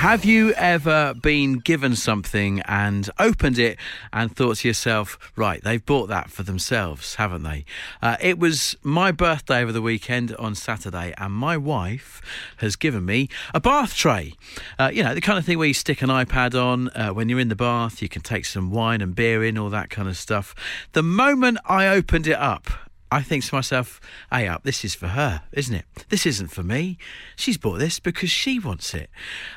Have you ever been given something and opened it and thought to yourself, right, they've bought that for themselves, haven't they? Uh, it was my birthday over the weekend on Saturday, and my wife has given me a bath tray. Uh, you know, the kind of thing where you stick an iPad on uh, when you're in the bath, you can take some wine and beer in, all that kind of stuff. The moment I opened it up, I think to myself, hey up, this is for her, isn't it? This isn't for me. She's bought this because she wants it.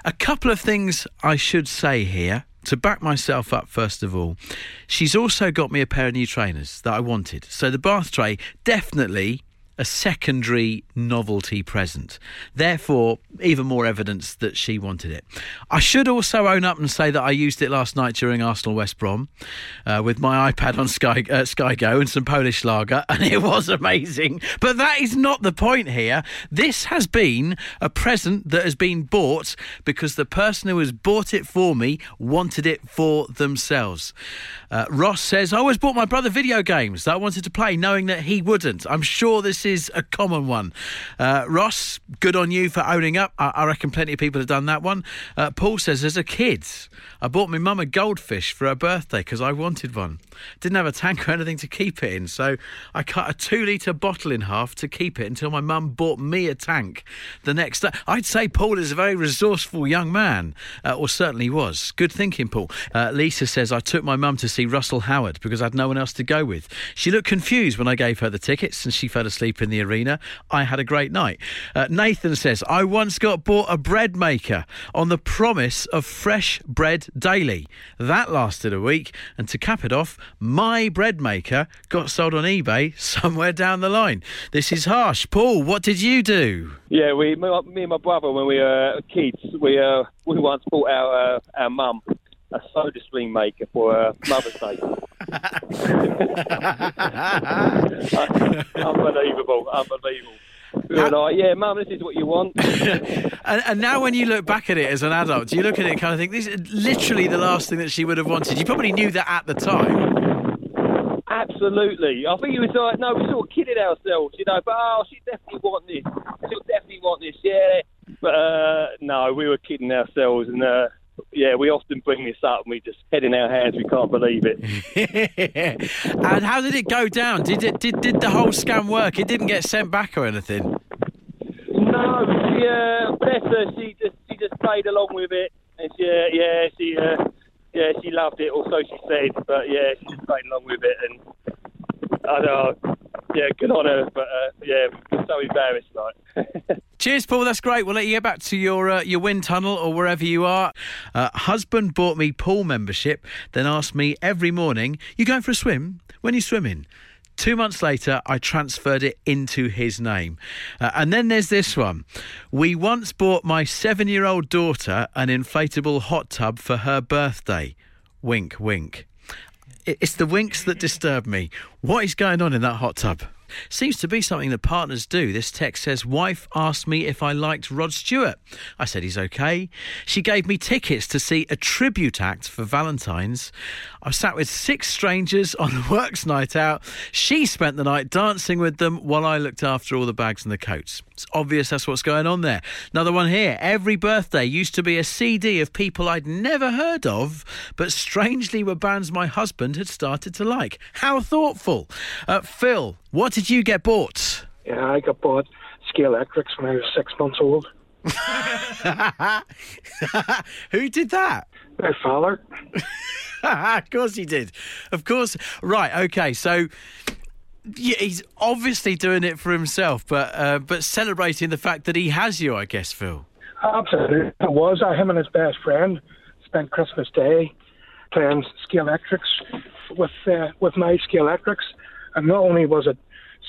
A couple of things I should say here to back myself up, first of all. She's also got me a pair of new trainers that I wanted. So the bath tray, definitely a secondary novelty present. Therefore, even more evidence that she wanted it. I should also own up and say that I used it last night during Arsenal West Brom uh, with my iPad on Sky uh, Sky Go and some Polish lager, and it was amazing. But that is not the point here. This has been a present that has been bought because the person who has bought it for me wanted it for themselves. Uh, Ross says, I always bought my brother video games that I wanted to play, knowing that he wouldn't. I'm sure this is a common one. Uh, Ross, good on you for owning up. I, I reckon plenty of people have done that one. Uh, Paul says, as a kid, I bought my mum a goldfish for her birthday because I wanted one. Didn't have a tank or anything to keep it in, so I cut a two litre bottle in half to keep it until my mum bought me a tank the next day. I'd say Paul is a very resourceful young man, uh, or certainly was. Good thinking, Paul. Uh, Lisa says, I took my mum to see Russell Howard because I had no one else to go with. She looked confused when I gave her the tickets and she fell asleep in the arena. I had a great night. Uh, Nathan says, I once got bought a bread maker on the promise of fresh bread daily. That lasted a week, and to cap it off, my bread maker got sold on eBay somewhere down the line. This is harsh. Paul, what did you do? Yeah, we, me, and my brother, when we were kids, we uh, we once bought our uh, our mum a soda stream maker for uh, Mother's Day. unbelievable, unbelievable. We were like, yeah, mum, this is what you want. and, and now, when you look back at it as an adult, do you look at it and kind of think this is literally the last thing that she would have wanted? You probably knew that at the time. Absolutely. I think it was like, no, we sort of kidded ourselves, you know, but oh, she definitely want this. She'll definitely want this, yeah. But uh, no, we were kidding ourselves and. Uh, yeah, we often bring this up and we just head in our hands. We can't believe it. and how did it go down? Did it did, did the whole scam work? It didn't get sent back or anything. No, she uh, bless her. She just she just played along with it, and she uh, yeah she uh, yeah she loved it, or so she said. But yeah, she just played along with it, and I don't know. Yeah, good on her, but uh, yeah, so embarrassed like. Cheers, Paul. That's great. We'll let you get back to your uh, your wind tunnel or wherever you are. Uh, husband bought me pool membership, then asked me every morning, "You going for a swim? When you swimming?" Two months later, I transferred it into his name. Uh, and then there's this one. We once bought my seven year old daughter an inflatable hot tub for her birthday. Wink, wink. It's the winks that disturb me. What is going on in that hot tub? Seems to be something that partners do. This text says, Wife asked me if I liked Rod Stewart. I said he's okay. She gave me tickets to see a tribute act for Valentine's. I sat with six strangers on a works night out. She spent the night dancing with them while I looked after all the bags and the coats. It's obvious that's what's going on there. Another one here. Every birthday used to be a CD of people I'd never heard of, but strangely were bands my husband had started to like. How thoughtful. Uh, Phil, what did you get bought? Yeah, I got bought Scalextrics when I was six months old. Who did that? My father. of course he did. Of course. Right. Okay. So yeah, he's obviously doing it for himself, but uh, but celebrating the fact that he has you, I guess, Phil. Absolutely, it was. Uh, him and his best friend spent Christmas Day playing Scalextrics with uh, with my Scalextrics, and not only was it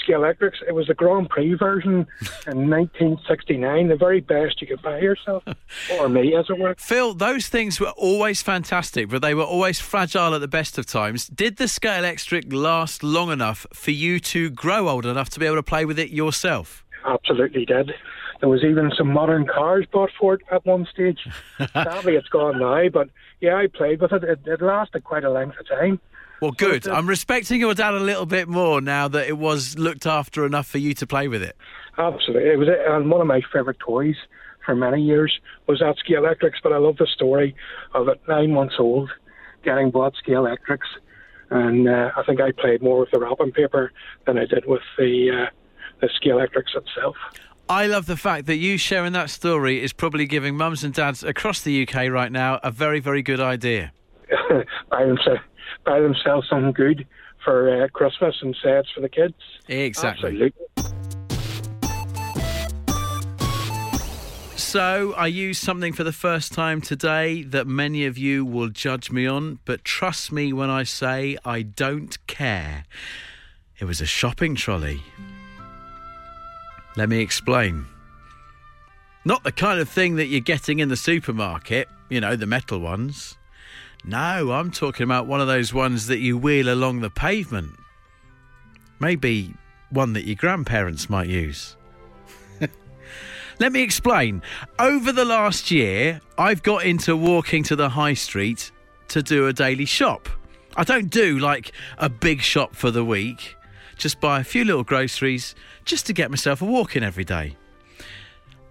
Scalextrics, it was the Grand Prix version in 1969, the very best you could buy yourself, or me, as it were. Phil, those things were always fantastic, but they were always fragile at the best of times. Did the Scalextric last long enough for you to grow old enough to be able to play with it yourself? Absolutely did. There was even some modern cars bought for it at one stage. Sadly, it's gone now, but yeah, I played with it. It, it lasted quite a length of time. Well, good. I'm respecting your dad a little bit more now that it was looked after enough for you to play with it. Absolutely, it was and one of my favourite toys for many years was that Scalextrics. But I love the story of it nine months old, getting bought Scalextrics, and uh, I think I played more with the wrapping paper than I did with the uh, the Scalextrics itself. I love the fact that you sharing that story is probably giving mums and dads across the UK right now a very, very good idea. buy, themselves, buy themselves something good for uh, Christmas and sets for the kids. Exactly. Absolutely. So, I used something for the first time today that many of you will judge me on, but trust me when I say I don't care. It was a shopping trolley. Let me explain. Not the kind of thing that you're getting in the supermarket, you know, the metal ones. No, I'm talking about one of those ones that you wheel along the pavement. Maybe one that your grandparents might use. Let me explain. Over the last year, I've got into walking to the high street to do a daily shop. I don't do like a big shop for the week just buy a few little groceries just to get myself a walk in every day.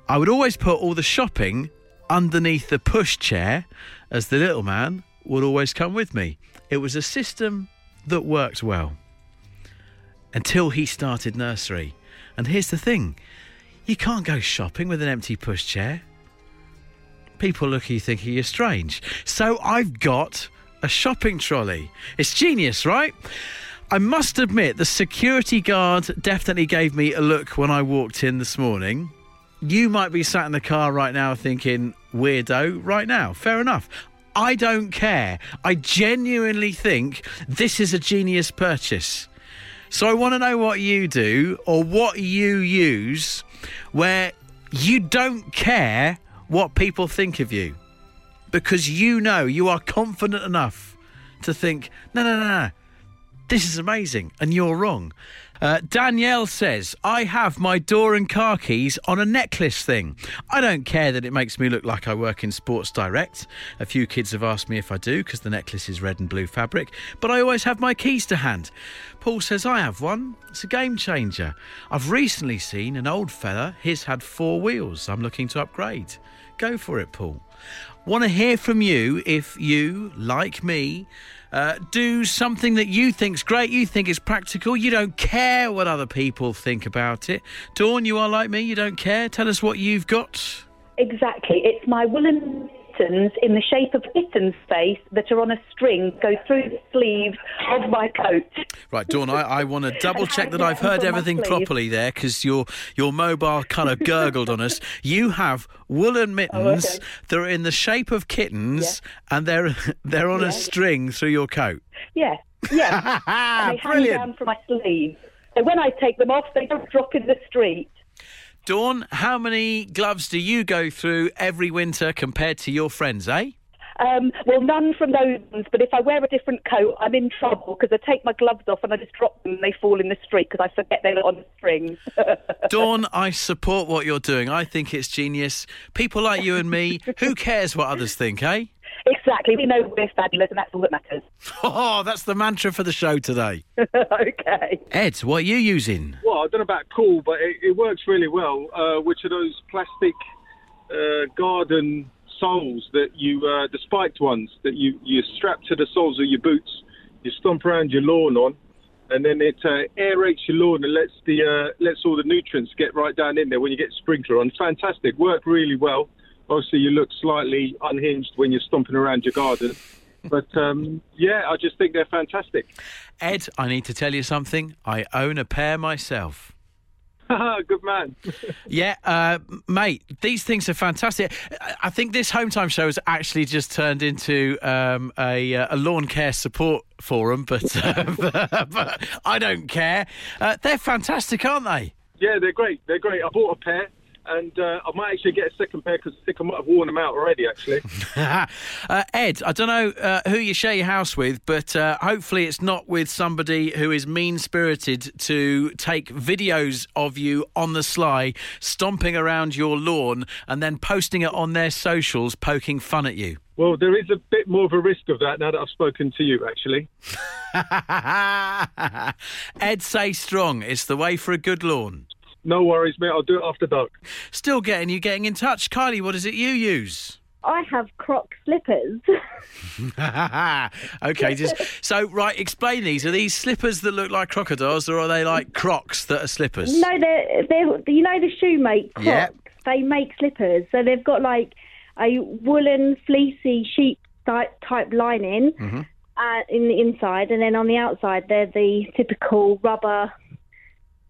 I would always put all the shopping underneath the push chair as the little man would always come with me. It was a system that worked well until he started nursery. And here's the thing you can't go shopping with an empty pushchair. People look at you thinking you're strange. So I've got a shopping trolley. It's genius, right? I must admit, the security guard definitely gave me a look when I walked in this morning. You might be sat in the car right now thinking, weirdo, right now. Fair enough. I don't care. I genuinely think this is a genius purchase. So I want to know what you do or what you use where you don't care what people think of you because you know you are confident enough to think, no, no, no, no. This is amazing, and you're wrong. Uh, Danielle says, I have my door and car keys on a necklace thing. I don't care that it makes me look like I work in Sports Direct. A few kids have asked me if I do because the necklace is red and blue fabric, but I always have my keys to hand. Paul says, I have one. It's a game changer. I've recently seen an old fella, his had four wheels. I'm looking to upgrade. Go for it, Paul. Want to hear from you if you, like me, uh, do something that you think's great, you think is practical, you don't care what other people think about it. Dawn, you are like me, you don't care. Tell us what you've got. Exactly. It's my woolen mittens in the shape of kitten's face that are on a string go through the sleeves of my coat. Right, Dawn, I, I want to double check that I've heard everything properly there because your, your mobile kind of gurgled on us. You have woolen mittens oh, okay. that are in the shape of kittens yeah. and they're, they're on yeah. a string through your coat. Yeah, yeah. and they hang down from my sleeves. So when I take them off, they don't drop in the street. Dawn, how many gloves do you go through every winter compared to your friends, eh? Um, well, none from those ones, but if I wear a different coat, I'm in trouble because I take my gloves off and I just drop them and they fall in the street because I forget they're on the string. Dawn, I support what you're doing. I think it's genius. People like you and me, who cares what others think, eh? Exactly. We know we're fabulous, and that's all that matters. Oh, that's the mantra for the show today. okay. Ed, what are you using? Well, I don't know about cool, but it, it works really well. Uh, which are those plastic uh, garden soles that you, uh, the spiked ones that you, you strap to the soles of your boots, you stomp around your lawn on, and then it uh, aerates your lawn and lets the uh, lets all the nutrients get right down in there when you get sprinkler on. Fantastic, work really well. Obviously, you look slightly unhinged when you're stomping around your garden. But um, yeah, I just think they're fantastic. Ed, I need to tell you something. I own a pair myself. Good man. yeah, uh, mate, these things are fantastic. I think this home time show has actually just turned into um, a, uh, a, lawn care support forum, but, uh, but I don't care. Uh, they're fantastic, aren't they? Yeah, they're great. They're great. I bought a pair and uh, I might actually get a second pair because I think I might have worn them out already. Actually, uh, Ed, I don't know uh, who you share your house with, but uh, hopefully it's not with somebody who is mean spirited to take videos of you on the sly, stomping around your lawn, and then posting it on their socials, poking fun at you. well, there is a bit more of a risk of that now that I've spoken to you. Actually, Ed, say strong. It's the way for a good lawn. No worries, mate. I'll do it after dark. Still getting you getting in touch. Kylie, what is it you use? I have croc slippers. okay, just so right. Explain these. Are these slippers that look like crocodiles, or are they like Crocs that are slippers? no, they're, they're, you know the shoe make crocs? Yeah. They make slippers. So they've got like a woolen, fleecy sheep type, type lining Mm-hmm. uh, in the inside, and then on the outside they're the typical rubber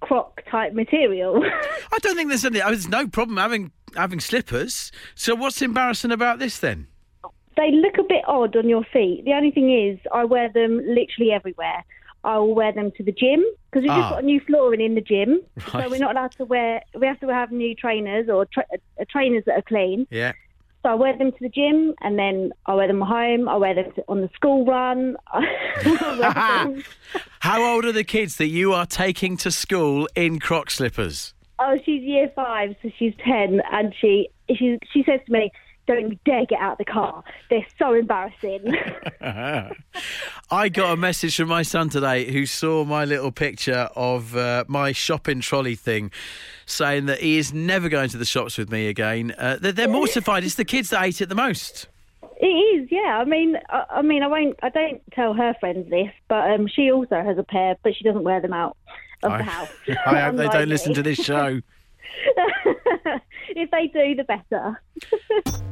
croc type material. I don't think there's any. There's no problem having having slippers. So what's embarrassing about this then? they look a bit odd on your feet. The only thing is, I wear them literally everywhere. I will wear them to the gym because we've Ah. just got a new flooring in the gym, Right. so we're not allowed to wear. We have to have new trainers or tra- uh, trainers that are clean. Yeah. So I wear them to the gym, and then I wear them home. I wear them on the school run. How old are the kids that you are taking to school in Croc slippers? oh, she's year five, so she's ten, and she she she says to me, "Don't you dare get out of the car. They're so embarrassing." I got a message from my son today who saw my little picture of uh, my shopping trolley thing, saying that he is never going to the shops with me again. Uh, they're, they're mortified. It's the kids that hate it the most. It is, yeah. I mean, I, I mean, I won't. I don't tell her friends this, but um, she also has a pair, but she doesn't wear them out of I, the house. I hope they don't listen to this show. If they do, the better.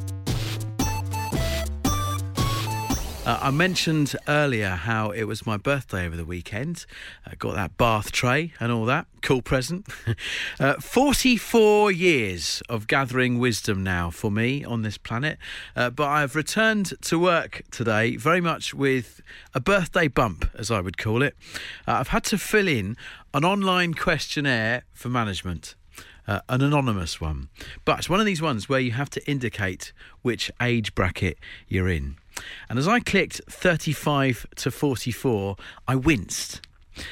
Uh, I mentioned earlier how it was my birthday over the weekend. I got that bath tray and all that. Cool present. uh, 44 years of gathering wisdom now for me on this planet. Uh, but I've returned to work today very much with a birthday bump, as I would call it. Uh, I've had to fill in an online questionnaire for management uh, an anonymous one. But it's one of these ones where you have to indicate which age bracket you're in. And as I clicked 35 to 44, I winced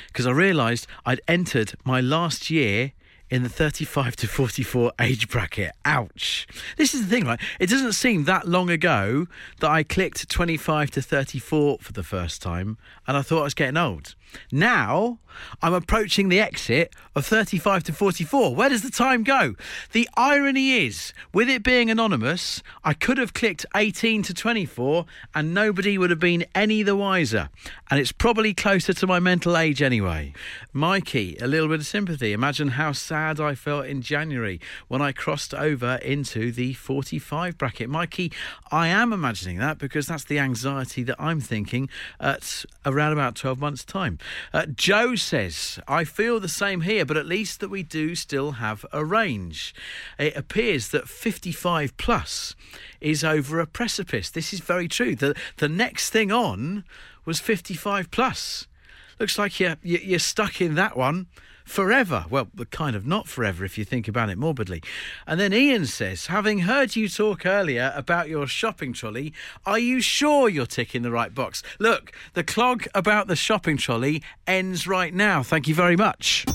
because I realised I'd entered my last year in the 35 to 44 age bracket. Ouch. This is the thing, right? It doesn't seem that long ago that I clicked 25 to 34 for the first time and I thought I was getting old. Now I'm approaching the exit of 35 to 44. Where does the time go? The irony is, with it being anonymous, I could have clicked 18 to 24 and nobody would have been any the wiser. And it's probably closer to my mental age anyway. Mikey, a little bit of sympathy. Imagine how sad I felt in January when I crossed over into the 45 bracket. Mikey, I am imagining that because that's the anxiety that I'm thinking at around about 12 months' time. Uh, Joe says, I feel the same here, but at least that we do still have a range. It appears that 55 plus is over a precipice. This is very true. The, the next thing on was 55 plus. Looks like you're, you- you're stuck in that one forever. Well, kind of not forever if you think about it morbidly. And then Ian says, having heard you talk earlier about your shopping trolley, are you sure you're ticking the right box? Look, the clog about the shopping trolley ends right now. Thank you very much.